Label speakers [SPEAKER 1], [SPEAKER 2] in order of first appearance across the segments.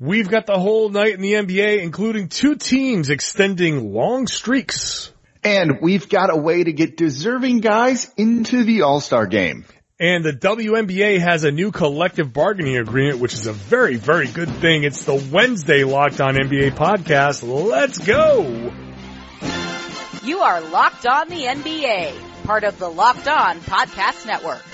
[SPEAKER 1] We've got the whole night in the NBA, including two teams extending long streaks.
[SPEAKER 2] And we've got a way to get deserving guys into the All-Star game.
[SPEAKER 1] And the WNBA has a new collective bargaining agreement, which is a very, very good thing. It's the Wednesday Locked On NBA podcast. Let's go!
[SPEAKER 3] You are Locked On the NBA, part of the Locked On Podcast Network.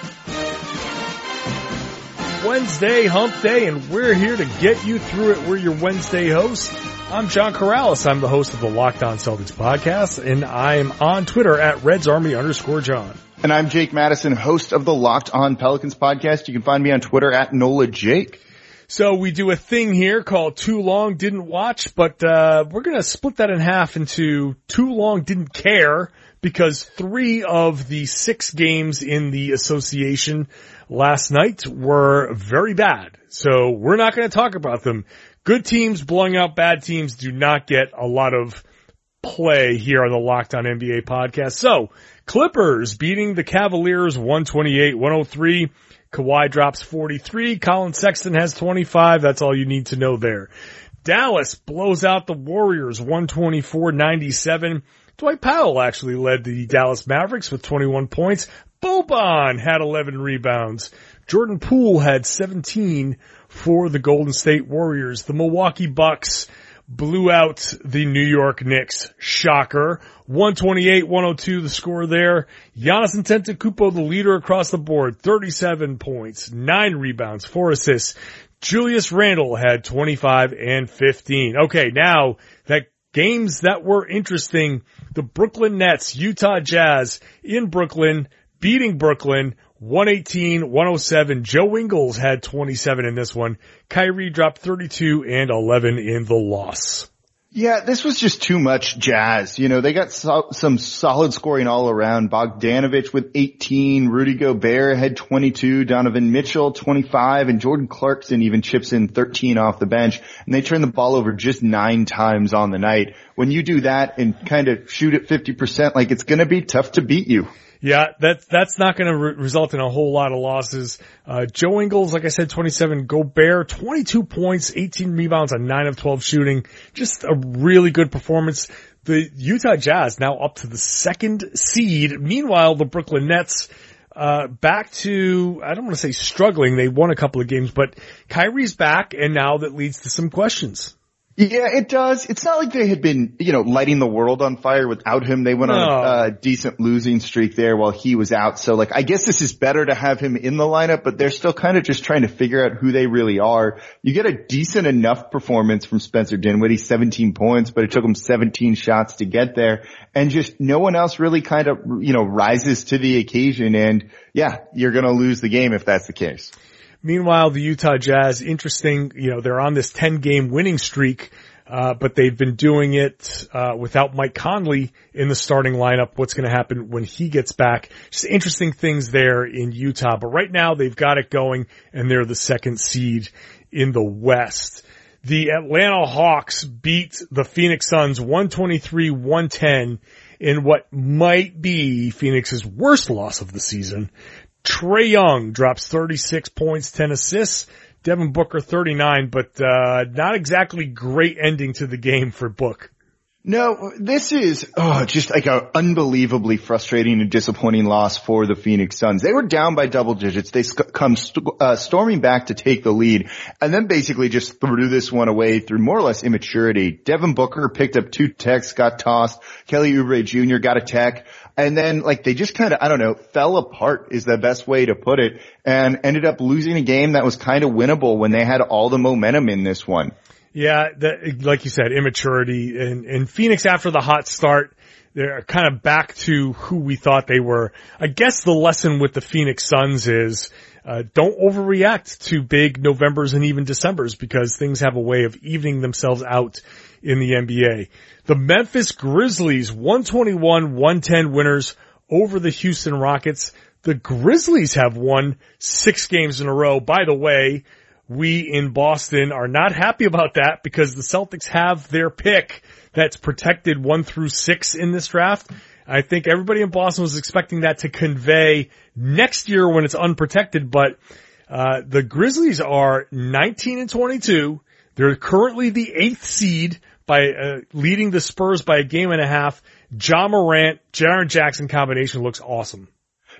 [SPEAKER 1] Wednesday hump day and we're here to get you through it. We're your Wednesday hosts. I'm John Karalis. I'm the host of the Locked On Celtics podcast and I'm on Twitter at Reds Army underscore John.
[SPEAKER 2] And I'm Jake Madison, host of the Locked On Pelicans podcast. You can find me on Twitter at NOLA Jake.
[SPEAKER 1] So we do a thing here called Too Long Didn't Watch, but uh, we're going to split that in half into Too Long Didn't Care because three of the six games in the association last night were very bad. So we're not going to talk about them. Good teams blowing out bad teams do not get a lot of play here on the Locked On NBA podcast. So Clippers beating the Cavaliers 128-103. Kawhi drops 43. Collin Sexton has 25. That's all you need to know there. Dallas blows out the Warriors 124-97. Dwight Powell actually led the Dallas Mavericks with 21 points. Boban had 11 rebounds. Jordan Poole had 17 for the Golden State Warriors. The Milwaukee Bucks blew out the New York Knicks. Shocker. 128-102 the score there. Giannis Antetokounmpo the leader across the board. 37 points, 9 rebounds, 4 assists. Julius Randle had 25 and 15. Okay, now that games that were interesting, the Brooklyn Nets, Utah Jazz in Brooklyn, beating Brooklyn 118-107. Joe Ingles had 27 in this one. Kyrie dropped 32 and 11 in the loss.
[SPEAKER 2] Yeah, this was just too much jazz. You know, they got so, some solid scoring all around. Bogdanovich with 18, Rudy Gobert had 22, Donovan Mitchell 25, and Jordan Clarkson even chips in 13 off the bench. And they turn the ball over just nine times on the night. When you do that and kind of shoot at 50%, like it's going to be tough to beat you.
[SPEAKER 1] Yeah, that's that's not going to re- result in a whole lot of losses. Uh, Joe Ingles, like I said, 27. Gobert, 22 points, 18 rebounds on 9 of 12 shooting. Just a really good performance. The Utah Jazz now up to the second seed. Meanwhile, the Brooklyn Nets, uh, back to, I don't want to say struggling. They won a couple of games, but Kyrie's back and now that leads to some questions.
[SPEAKER 2] Yeah, it does. It's not like they had been, you know, lighting the world on fire without him. They went no. on a uh, decent losing streak there while he was out. So like, I guess this is better to have him in the lineup, but they're still kind of just trying to figure out who they really are. You get a decent enough performance from Spencer Dinwiddie, 17 points, but it took him 17 shots to get there and just no one else really kind of, you know, rises to the occasion. And yeah, you're going to lose the game if that's the case.
[SPEAKER 1] Meanwhile, the Utah Jazz, interesting, you know, they're on this 10 game winning streak, uh, but they've been doing it, uh, without Mike Conley in the starting lineup. What's going to happen when he gets back? Just interesting things there in Utah, but right now they've got it going and they're the second seed in the West. The Atlanta Hawks beat the Phoenix Suns 123-110 in what might be Phoenix's worst loss of the season. Trae Young drops 36 points, 10 assists. Devin Booker 39, but uh, not exactly great ending to the game for Book.
[SPEAKER 2] No, this is oh, just like an unbelievably frustrating and disappointing loss for the Phoenix Suns. They were down by double digits. They sc- come st- uh, storming back to take the lead and then basically just threw this one away through more or less immaturity. Devin Booker picked up two techs, got tossed. Kelly Oubre Jr. got a tech. And then like they just kind of, I don't know, fell apart is the best way to put it and ended up losing a game that was kind of winnable when they had all the momentum in this one.
[SPEAKER 1] Yeah, that, like you said, immaturity and, and Phoenix after the hot start, they're kind of back to who we thought they were. I guess the lesson with the Phoenix Suns is, uh, don't overreact to big Novembers and even Decembers because things have a way of evening themselves out in the NBA. The Memphis Grizzlies 121-110 winners over the Houston Rockets. The Grizzlies have won six games in a row. By the way, we in Boston are not happy about that because the Celtics have their pick that's protected one through six in this draft. I think everybody in Boston was expecting that to convey next year when it's unprotected, but uh, the Grizzlies are 19 and 22. They're currently the eighth seed by uh, leading the Spurs by a game and a half. Ja Morant, Jaren Jackson combination looks awesome.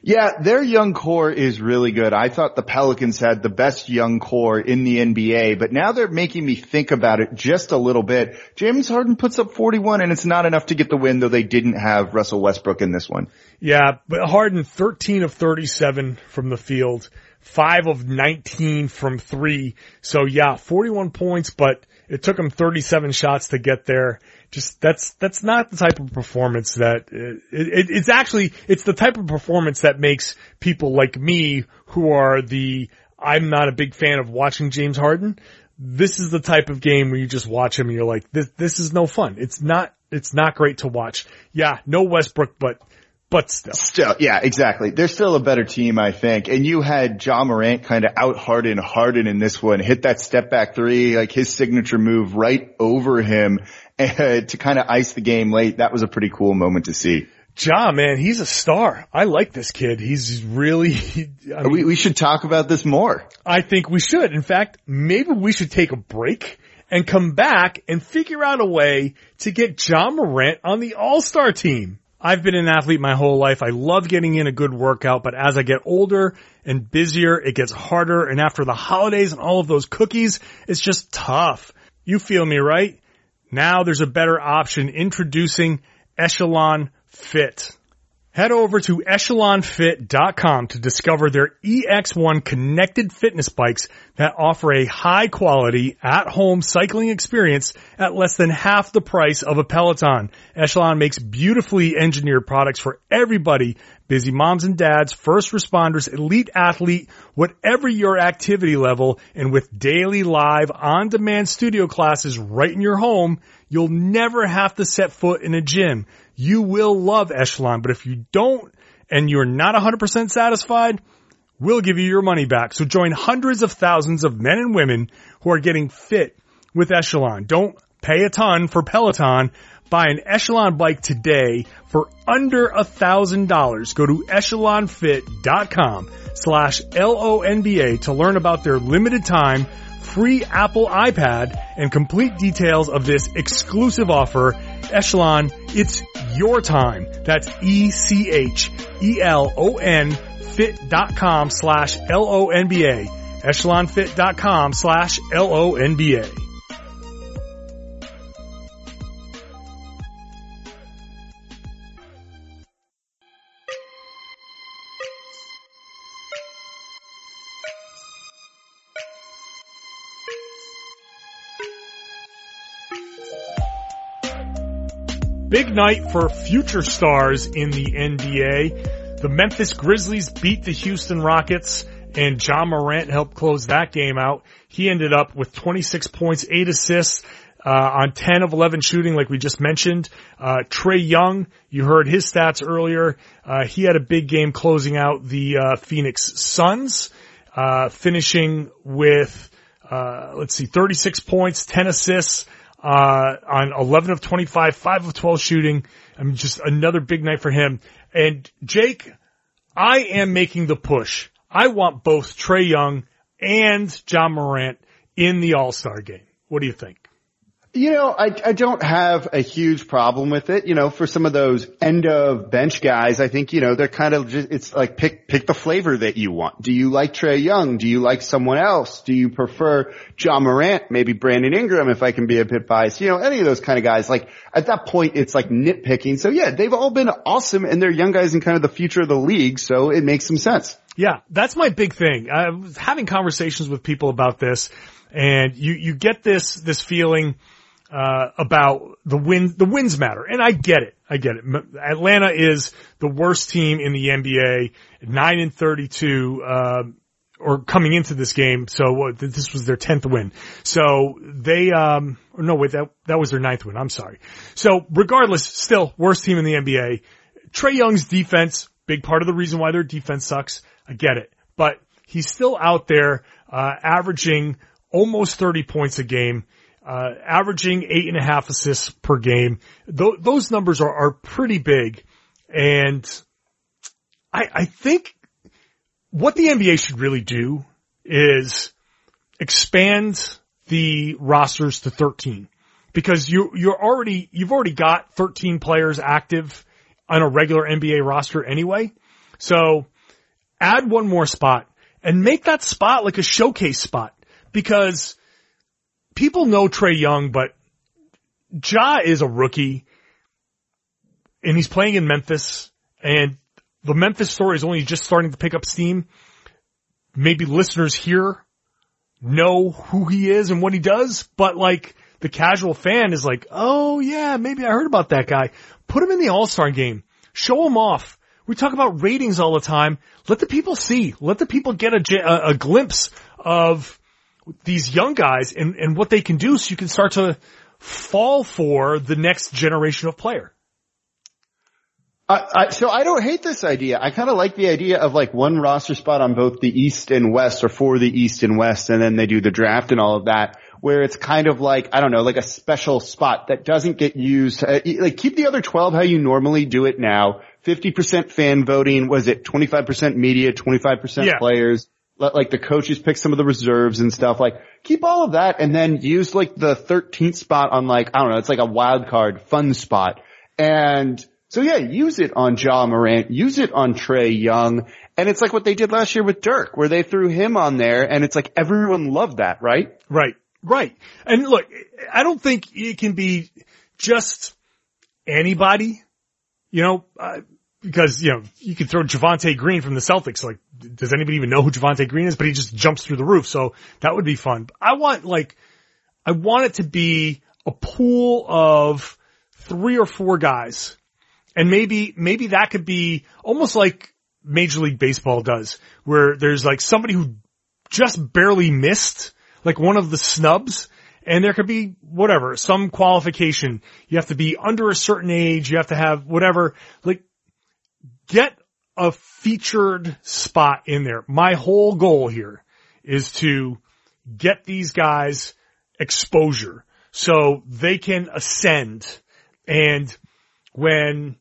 [SPEAKER 2] Yeah, their young core is really good. I thought the Pelicans had the best young core in the NBA, but now they're making me think about it just a little bit. James Harden puts up 41 and it's not enough to get the win, though they didn't have Russell Westbrook in this one.
[SPEAKER 1] Yeah, but Harden 13 of 37 from the field, 5 of 19 from 3. So yeah, 41 points, but it took him 37 shots to get there just that's that's not the type of performance that it, it, it's actually it's the type of performance that makes people like me who are the I'm not a big fan of watching James Harden. This is the type of game where you just watch him and you're like this this is no fun. It's not it's not great to watch. Yeah, no Westbrook, but but still.
[SPEAKER 2] Still, yeah, exactly. They're still a better team, I think. And you had Ja Morant kind of out Harden Harden in this one, hit that step back three, like his signature move right over him uh, to kind of ice the game late. That was a pretty cool moment to see.
[SPEAKER 1] Ja, man, he's a star. I like this kid. He's really.
[SPEAKER 2] I mean, we we should talk about this more.
[SPEAKER 1] I think we should. In fact, maybe we should take a break and come back and figure out a way to get Ja Morant on the All Star team. I've been an athlete my whole life. I love getting in a good workout, but as I get older and busier, it gets harder. And after the holidays and all of those cookies, it's just tough. You feel me, right? Now there's a better option introducing Echelon Fit. Head over to echelonfit.com to discover their EX1 connected fitness bikes that offer a high quality at home cycling experience at less than half the price of a Peloton. Echelon makes beautifully engineered products for everybody, busy moms and dads, first responders, elite athlete, whatever your activity level, and with daily live on demand studio classes right in your home, you'll never have to set foot in a gym you will love Echelon. But if you don't and you're not 100% satisfied, we'll give you your money back. So join hundreds of thousands of men and women who are getting fit with Echelon. Don't pay a ton for Peloton. Buy an Echelon bike today for under a thousand dollars. Go to echelonfit.com slash L-O-N-B-A to learn about their limited time free Apple iPad and complete details of this exclusive offer. Echelon, it's your time. That's E-C-H-E-L-O-N fit.com slash L-O-N-B-A. Echelonfit.com slash L-O-N-B-A. Night for future stars in the NBA. The Memphis Grizzlies beat the Houston Rockets and Ja Morant helped close that game out. He ended up with 26 points, 8 assists, uh, on 10 of 11 shooting like we just mentioned. Uh, Trae Young, you heard his stats earlier. Uh, he had a big game closing out the, uh, Phoenix Suns, uh, finishing with, uh, let's see, 36 points, 10 assists, uh, on 11 of 25, 5 of 12 shooting. I mean, just another big night for him. And Jake, I am making the push. I want both Trae Young and Ja Morant in the All-Star game. What do you think?
[SPEAKER 2] You know, I, I don't have a huge problem with it. You know, for some of those end of bench guys, I think, you know, they're kind of just, it's like pick, pick the flavor that you want. Do you like Trae Young? Do you like someone else? Do you prefer Ja Morant? Maybe Brandon Ingram if I can be a bit biased. You know, any of those kind of guys. Like at that point, it's like nitpicking. So yeah, they've all been awesome and they're young guys in kind of the future of the league. So it makes some sense.
[SPEAKER 1] Yeah, that's my big thing. I was having conversations with people about this and you, you get this, this feeling, uh, about the win, the wins matter. And I get it. I get it. Atlanta is the worst team in the NBA, 9 and 32, uh, or coming into this game. So this was their 10th win. So they, um, no, wait, that, that was their ninth win. I'm sorry. So regardless, still worst team in the NBA. Trae Young's defense, big part of the reason why their defense sucks. I get it, but he's still out there, uh, averaging almost 30 points a game uh, averaging eight and a half assists per game. Th- those numbers are, are pretty big. And I, I think what the NBA should really do is expand the rosters to 13 because you, you're already, you've already got 13 players active on a regular NBA roster anyway. So add one more spot and make that spot like a showcase spot because people know Trae Young, but Ja is a rookie and he's playing in Memphis and the Memphis story is only just starting to pick up steam. Maybe listeners here know who he is and what he does, but like the casual fan is like, oh yeah, maybe I heard about that guy. Put him in the All-Star game. Show him off. We talk about ratings all the time. Let the people see. Let the people get a, a, a glimpse of these young guys and, and what they can do so you can start to fall for the next generation of player.
[SPEAKER 4] I, I, so I don't hate this idea. I kind of like the idea of like one roster spot on both the East and West or for the East and West and then they do the draft and all of that where it's kind of like, I don't know, like a special spot that doesn't get used. Uh, like keep the other 12 how you normally do it now. 50% fan voting. Was it 25% media, 25%
[SPEAKER 1] Yeah.
[SPEAKER 4] players? Let like the coaches pick some of the reserves and stuff. Like keep all of that and then use like the 13th spot on like, I don't know, it's like a wild card fun spot. And so yeah, use it on Ja Morant, use it on Trae Young. And it's like what they did last year with Dirk, where they threw him on there and it's like everyone loved that, right?
[SPEAKER 1] Right, right. And look, I don't think it can be just anybody, you know, uh, because, you know, you could throw Javonte Green from the Celtics. Like, does anybody even know who Javonte Green is? But he just jumps through the roof. So that would be fun. I want like, I want it to be a pool of three or four guys. And maybe, maybe that could be almost like Major League Baseball does, where there's like somebody who just barely missed, like one of the snubs, and there could be whatever, some qualification. You have to be under a certain age, you have to have whatever, like get a featured spot in there. My whole goal here is to get these guys exposure so they can ascend and when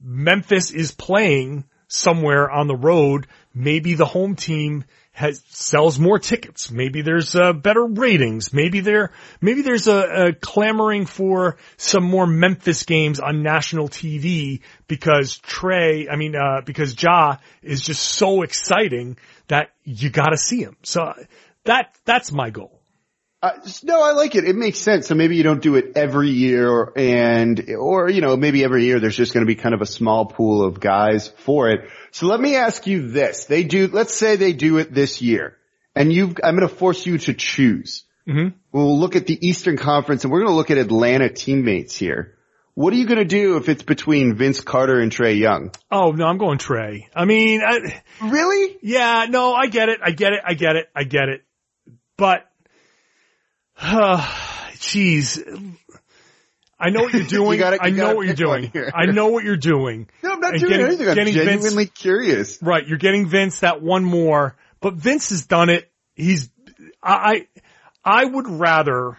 [SPEAKER 1] Memphis is playing somewhere on the road, maybe the home team has sells more tickets. Maybe there's uh, better ratings. Maybe there maybe there's a, a clamoring for some more Memphis games on national TV because Trae, I mean, uh, because Ja is just so exciting that you got to see him. So that that's my goal.
[SPEAKER 4] Uh, no, I like it. It makes sense. So maybe you don't do it every year and, or, you know, maybe every year there's just going to be kind of a small pool of guys for it. So let me ask you this. They do, let's say they do it this year and you've, I'm going to force you to choose.
[SPEAKER 1] Mm-hmm.
[SPEAKER 4] We'll look at the Eastern Conference and we're going to look at Atlanta teammates here. What are you going to do if it's between Vince Carter and Trae Young?
[SPEAKER 1] Oh no, I'm going Trae. I mean, I,
[SPEAKER 4] Really?
[SPEAKER 1] Yeah, no, I get it. I get it. I get it. I get it. But, jeez, I know what you're doing.
[SPEAKER 4] gotta- you
[SPEAKER 1] I know what you're doing. I know what you're doing.
[SPEAKER 4] No, I'm not
[SPEAKER 1] And
[SPEAKER 4] doing
[SPEAKER 1] getting-
[SPEAKER 4] anything. I'm
[SPEAKER 1] getting Vince-
[SPEAKER 4] genuinely curious.
[SPEAKER 1] Right, you're getting Vince that one more, but Vince has done it. He's, I, I I would rather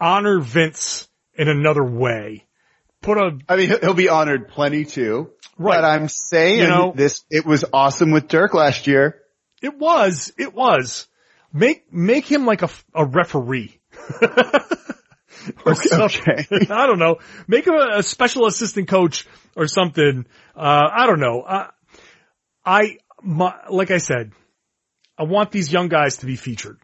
[SPEAKER 1] honor Vince in another way. Put a,
[SPEAKER 4] I mean, he'll- he'll be honored plenty too.
[SPEAKER 1] Right.
[SPEAKER 4] But I'm saying
[SPEAKER 1] You know-
[SPEAKER 4] this, it was awesome with Dirk last year.
[SPEAKER 1] it was, it was. Make, make him like a, a referee. or
[SPEAKER 4] Okay,
[SPEAKER 1] something. I don't know. Make him a, a special assistant coach or something. Uh, I don't know. Uh, I, my, like I said, I want these young guys to be featured.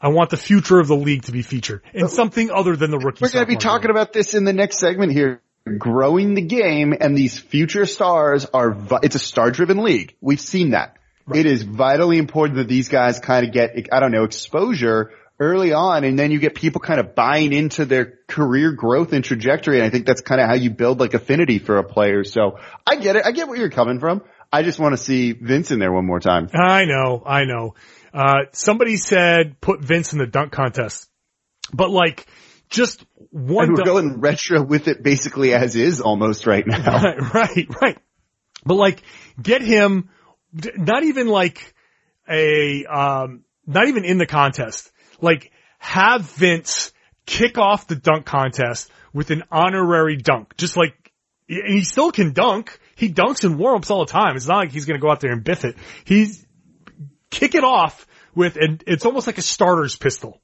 [SPEAKER 1] I want the future of the league to be featured in something other than the rookie.
[SPEAKER 4] We're going to be talking about this in the next segment here. Growing the game and these future stars are, it's a star driven league. We've seen that. It is vitally important that these guys kind of get, I don't know, exposure early on and then you get people kind of buying into their career growth and trajectory. And I think that's kind of how you build like affinity for a player. So I get it. I get where you're coming from. I just want to see Vince in there one more time.
[SPEAKER 1] I know, I know. Uh, somebody said put Vince in the dunk contest, but like just one.
[SPEAKER 4] And we're
[SPEAKER 1] dunk-
[SPEAKER 4] going retro with it basically as is almost right now.
[SPEAKER 1] Right, right, right. But like, get him, not even like a, um, not even in the contest. Like, have Vince kick off the dunk contest with an honorary dunk. Just like, and he still can dunk. He dunks in warm-ups all the time. It's not like he's gonna go out there and biff it. He's, kick it off with, and it's almost like a starter's pistol.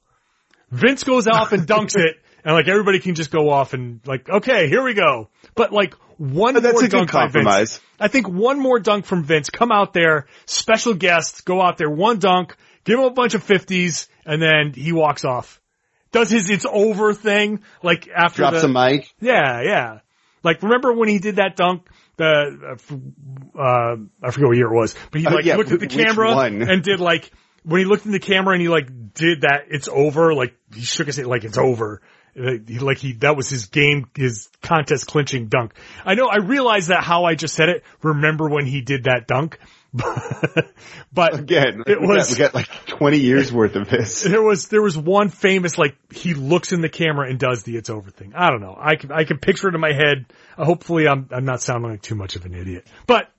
[SPEAKER 1] Vince goes off and dunks it, and like everybody can just go off and like, okay, here we go. But like one
[SPEAKER 2] That's
[SPEAKER 1] more
[SPEAKER 2] a good
[SPEAKER 1] dunk by Vince.
[SPEAKER 2] compromise.
[SPEAKER 1] I think one more dunk from Vince. Come out there, special guest, go out there, one dunk, give him a bunch of fifties, and then he walks off. Does his it's over thing like after
[SPEAKER 4] Drops
[SPEAKER 1] the,
[SPEAKER 4] a mic.
[SPEAKER 1] yeah, yeah. Like remember when he did that dunk? The uh, uh, I forget what year it was, but he
[SPEAKER 4] Uh,
[SPEAKER 1] like
[SPEAKER 4] yeah,
[SPEAKER 1] looked at the camera and did like when he looked in the camera and he like did that. It's over. Like he shook his head like it's over. Like he, that was his game, his contest clinching dunk. I know. I realize that how I just said it. Remember when he did that dunk? but
[SPEAKER 4] Again,
[SPEAKER 1] it
[SPEAKER 4] we
[SPEAKER 1] was
[SPEAKER 4] got, we got like 20 years worth of this.
[SPEAKER 1] there was there was one famous like he looks in the camera and does the it's over thing. I don't know. I can I can picture it in my head. Uh, hopefully I'm I'm not sounding like too much of an idiot. But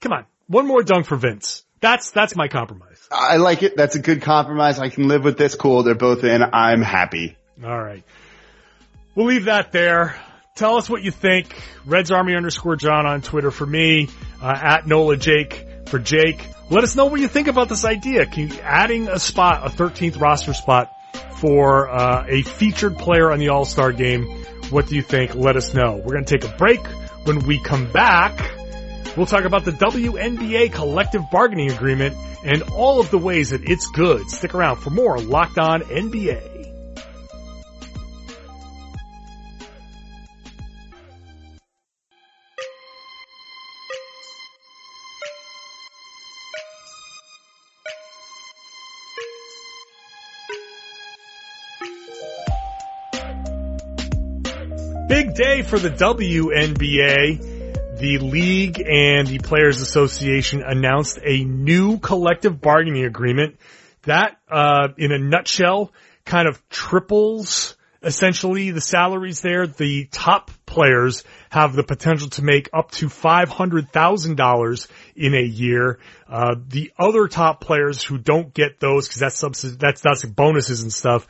[SPEAKER 1] come on, one more dunk for Vince. That's that's my compromise.
[SPEAKER 4] I like it. That's a good compromise. I can live with this. Cool. They're both in. I'm happy.
[SPEAKER 1] All right. We'll leave that there. Tell us what you think. Reds Army underscore John on Twitter for me, uh, at Nola Jake for Jake. Let us know what you think about this idea. Can you, adding a spot, a 13th roster spot for, uh, a featured player on the All-Star game. What do you think? Let us know. We're going to take a break. When we come back, We'll talk about the WNBA collective bargaining agreement and all of the ways that it's good. Stick around for more Locked On NBA. Big day for the WNBA. The league and the Players Association announced a new collective bargaining agreement that, uh, in a nutshell, kind of triples essentially the salaries there. The top players have the potential to make up to $500,000 in a year. Uh, the other top players who don't get those, cause that's subs- that's, that's bonuses and stuff,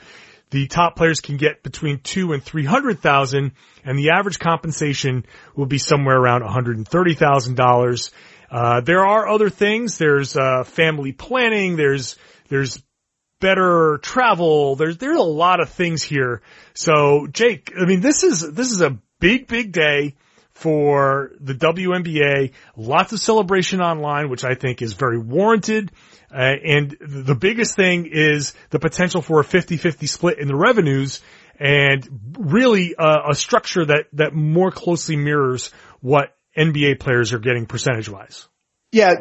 [SPEAKER 1] the top players can get between two and three hundred thousand, and the average compensation will be somewhere around one hundred and thirty thousand dollars. Uh, there are other things. There's uh, family planning. There's there's better travel. There's there's a lot of things here. So Jake, I mean, this is this is a big big day for the WNBA. Lots of celebration online, which I think is very warranted. Uh, and the biggest thing is the potential for a 50-50 split in the revenues and really uh, a structure that, that more closely mirrors what NBA players are getting percentage wise.
[SPEAKER 4] Yeah,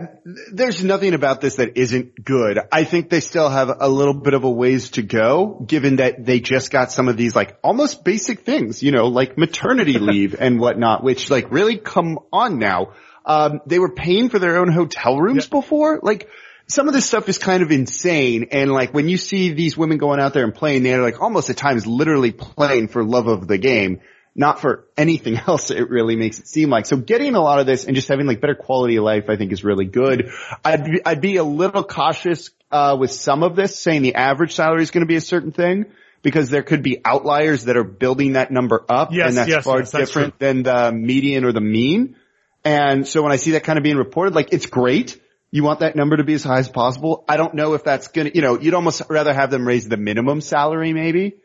[SPEAKER 4] there's nothing about this that isn't good. I think they still have a little bit of a ways to go, given that they just got some of these like almost basic things, you know, like maternity leave and whatnot, which like really come on now. Um, they were paying for their own hotel rooms
[SPEAKER 1] Yeah.
[SPEAKER 4] before. Like some of this stuff is kind of insane. And like when you see these women going out there and playing, they're like almost at times literally playing for love of the game, not for anything else. It really makes it seem like. So getting a lot of this and just having like better quality of life, I think is really good. I'd be, I'd be a little cautious, uh, with some of this saying the average salary is going to be a certain thing. Because there could be outliers that are building that number up,
[SPEAKER 1] Yes,
[SPEAKER 4] and that's
[SPEAKER 1] yes,
[SPEAKER 4] far
[SPEAKER 1] yes, that's
[SPEAKER 4] different than the median or the mean. And so when I see that kind of being reported, like it's great. You want that number to be as high as possible. I don't know if that's gonna, you know, you'd almost rather have them raise the minimum salary maybe.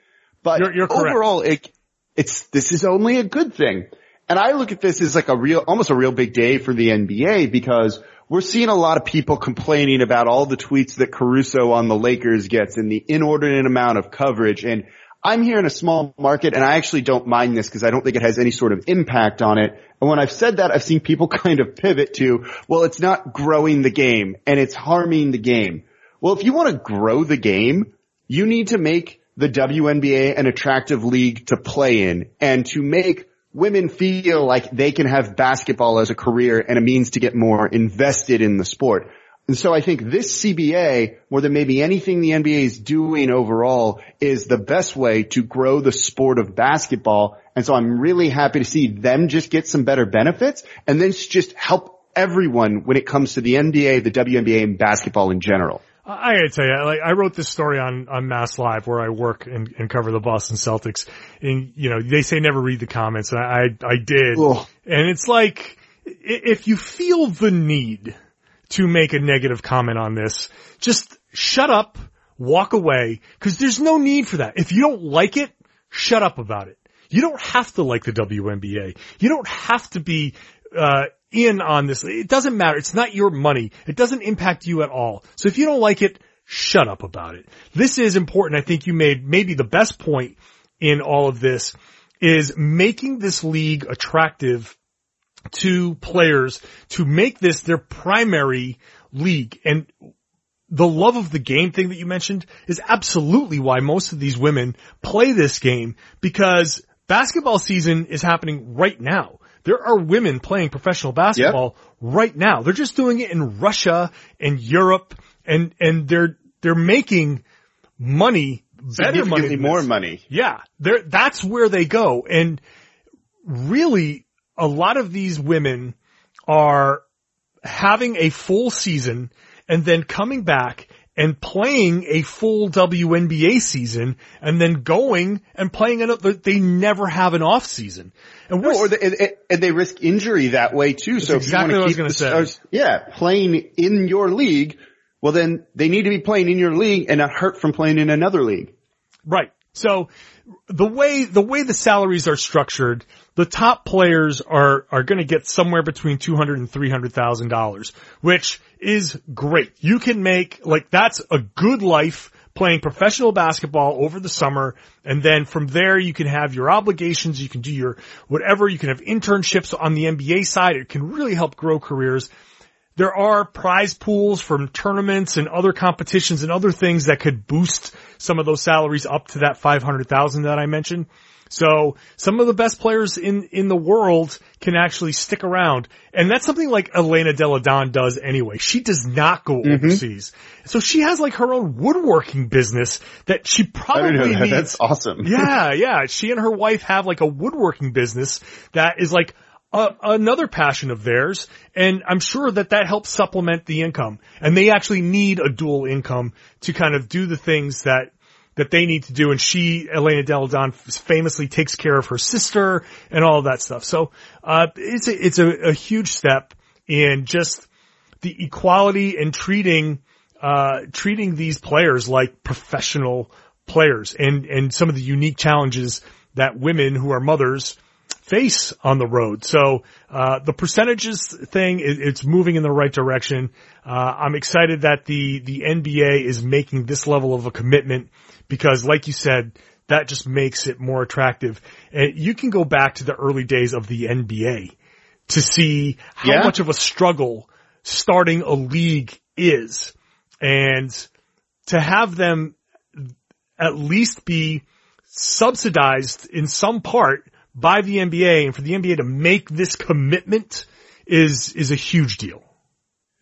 [SPEAKER 4] But
[SPEAKER 1] You're- you're
[SPEAKER 4] overall, it, it's, this is only a good thing. And I look at this as like a real, almost a real big day for the NBA because we're seeing a lot of people complaining about all the tweets that Caruso on the Lakers gets and the inordinate amount of coverage. And I'm here in a small market and I actually don't mind this because I don't think it has any sort of impact on it. And when I've said that, I've seen people kind of pivot to, well, it's not growing the game and it's harming the game. Well, if you want to grow the game, you need to make the WNBA an attractive league to play in and to make women feel like they can have basketball as a career and a means to get more invested in the sport. And so I think this CBA, more than maybe anything the NBA is doing overall, is the best way to grow the sport of basketball. And so I'm really happy to see them just get some better benefits and then just help everyone when it comes to the NBA, the WNBA, and basketball in general.
[SPEAKER 1] I gotta tell you, like I wrote this story on on Mass Live where I work and, and cover the Boston Celtics, and you know they say never read the comments, and I I did,
[SPEAKER 4] Ugh.
[SPEAKER 1] and it's like if you feel the need to make a negative comment on this, just shut up, walk away, cause there's no need for that. If you don't like it, shut up about it. You don't have to like the WNBA. You don't have to be, uh, in on this. It doesn't matter. It's not your money. It doesn't impact you at all. So if you don't like it, shut up about it. This is important. I think you made maybe the best point in all of this is making this league attractive to players to make this their primary league. And the love of the game thing that you mentioned is absolutely why most of these women play this game because basketball season is happening right now. There are women playing professional basketball yep. right now. They're just doing it in Russia and Europe and, and they're, they're making money, better money.
[SPEAKER 4] more money.
[SPEAKER 1] Yeah. They're, that's where they go. And really a lot of these women are having a full season and then coming back and playing a full WNBA season and then going and playing another, they never have an off season.
[SPEAKER 4] And, no, or they, and, they risk injury that way too. So
[SPEAKER 1] exactly what I was going to say. Stars,
[SPEAKER 4] yeah, playing in your league, well then they need to be playing in your league and not hurt from playing in another league.
[SPEAKER 1] Right. So the way, the way the salaries are structured, the top players are, are gonna get somewhere between 200 and 300,000 dollars, which is great. You can make, like, that's a good life playing professional basketball over the summer. And then from there, you can have your obligations. You can do your whatever. You can have internships on the NBA side. It can really help grow careers. There are prize pools from tournaments and other competitions and other things that could boost some of those salaries up to that 500,000 that I mentioned. So some of the best players in, in the world can actually stick around. And that's something like Elena Delle Donne does anyway. She does not go mm-hmm. overseas. So she has like her own woodworking business that she probably
[SPEAKER 4] that.
[SPEAKER 1] needs.
[SPEAKER 4] That's awesome.
[SPEAKER 1] yeah, yeah. She and her wife have like a woodworking business that is like uh, another passion of theirs, and I'm sure that that helps supplement the income. And they actually need a dual income to kind of do the things that that they need to do. And she, Elena Delle Donne, famously takes care of her sister and all that stuff. So uh, it's a, it's a, a huge step in just the equality and treating uh, treating these players like professional players, and and some of the unique challenges that women who are mothers face on the road. So uh, the percentages thing, it, it's moving in the right direction. Uh, I'm excited that the the NBA is making this level of a commitment because, like you said, that just makes it more attractive. And you can go back to the early days of the NBA to see how yeah. much of a struggle starting a league is, and to have them at least be subsidized in some part by the NBA and for the NBA to make this commitment is, is a huge deal.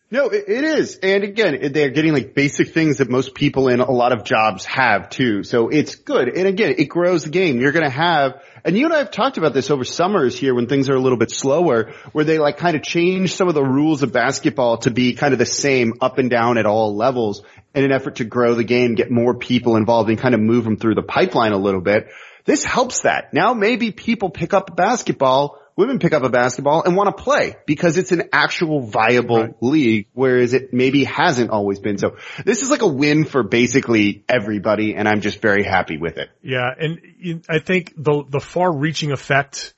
[SPEAKER 4] No, it is. And again, they're getting like basic things that most people in a lot of jobs have too. So it's good. And again, it grows the game. You're going to have, and you and I have talked about this over summers here when things are a little bit slower, where they like kind of change some of the rules of basketball to be kind of the same up and down at all levels in an effort to grow the game, get more people involved and kind of move them through the pipeline a little bit. This helps that. Now maybe people pick up a basketball, women pick up a basketball and want to play because it's an actual viable right. league, whereas it maybe hasn't always been. So this is like a win for basically everybody and I'm just very happy with it.
[SPEAKER 1] Yeah. And I think the, the far reaching effect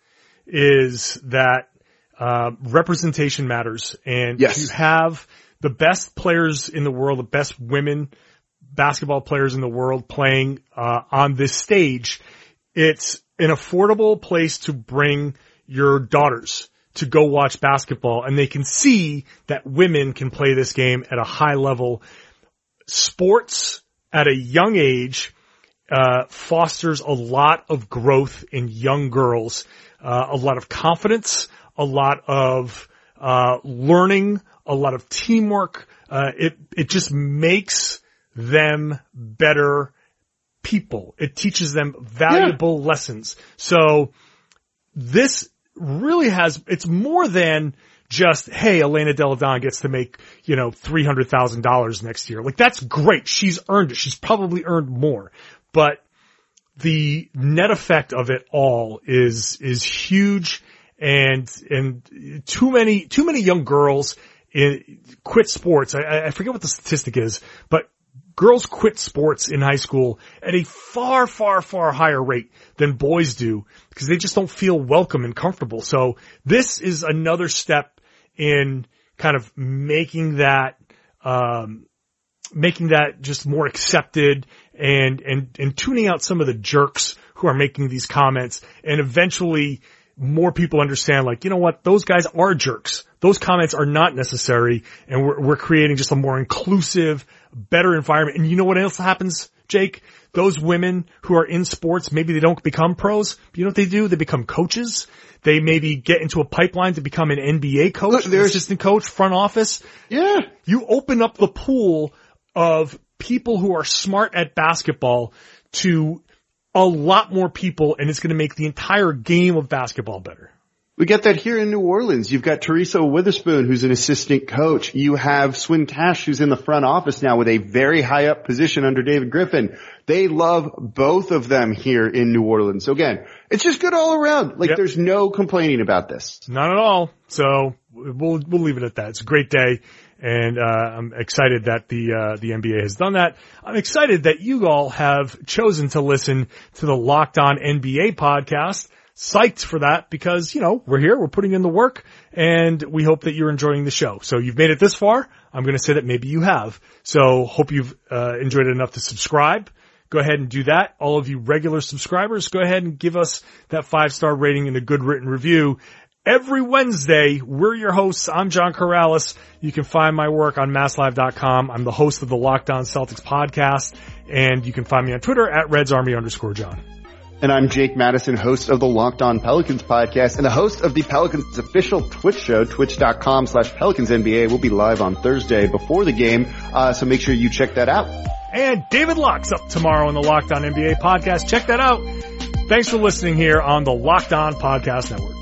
[SPEAKER 1] is that, uh, representation matters and
[SPEAKER 4] yes.
[SPEAKER 1] to have the best players in the world, the best women basketball players in the world playing, uh, on this stage it's an affordable place to bring your daughters to go watch basketball and they can see that women can play this game at a high level. Sports at a young age uh, fosters a lot of growth in young girls, uh, a lot of confidence, a lot of uh, learning, a lot of teamwork. Uh, it it just makes them better people. It teaches them valuable yeah. lessons. So this really has, it's more than just, hey, Elena Delle Donne gets to make, you know, $300,000 next year. Like that's great. She's earned it. She's probably earned more, but the net effect of it all is, is huge and, and too many, too many young girls in, quit sports. I, I forget what the statistic is, but girls quit sports in high school at a far, far, far higher rate than boys do because they just don't feel welcome and comfortable. So this is another step in kind of making that, um, making that just more accepted and, and, and tuning out some of the jerks who are making these comments and eventually more people understand like, you know what, those guys are jerks. Those comments are not necessary and we're, we're creating just a more inclusive, better environment. And you know what else happens, Jake? Those women who are in sports, maybe they don't become pros. But you know what they do? They become coaches. They maybe get into a pipeline to become an NBA coach,
[SPEAKER 4] Look, there's-
[SPEAKER 1] assistant coach, front office.
[SPEAKER 4] Yeah.
[SPEAKER 1] You open up the pool of people who are smart at basketball to a lot more people and it's going to make the entire game of basketball better.
[SPEAKER 4] We get that here in New Orleans. You've got Teresa Weatherspoon, who's an assistant coach. You have Swin Cash, who's in the front office now with a very high up position under David Griffin. They love both of them here in New Orleans. So again, it's just good all around. Like
[SPEAKER 1] Yep.
[SPEAKER 4] there's no complaining about this.
[SPEAKER 1] Not at all. So we'll we'll leave it at that. It's a great day, and uh, I'm excited that the uh, the NBA has done that. I'm excited that you all have chosen to listen to the Locked On NBA podcast. Psyched for that because you know we're here, we're putting in the work, and we hope that you're enjoying the show. So you've made it this far. I'm going to say that maybe you have. So hope you've uh, enjoyed it enough to subscribe go ahead and do that. All of you regular subscribers, go ahead and give us that five star rating and a good written review. Every Wednesday, we're your hosts. I'm John Karalis. You can find my work on masslive.com. I'm the host of the Locked On Celtics podcast and you can find me on Twitter at Reds Army underscore John.
[SPEAKER 4] And I'm Jake Madison, host of the Locked On Pelicans podcast and the host of the Pelicans official Twitch show, twitch.com slash Pelicans NBA. We'll be live on Thursday before the game. Uh, so make sure you check that out.
[SPEAKER 1] And David Locke's up tomorrow on the Locked On NBA podcast. Check that out. Thanks for listening here on the Locked On Podcast Network.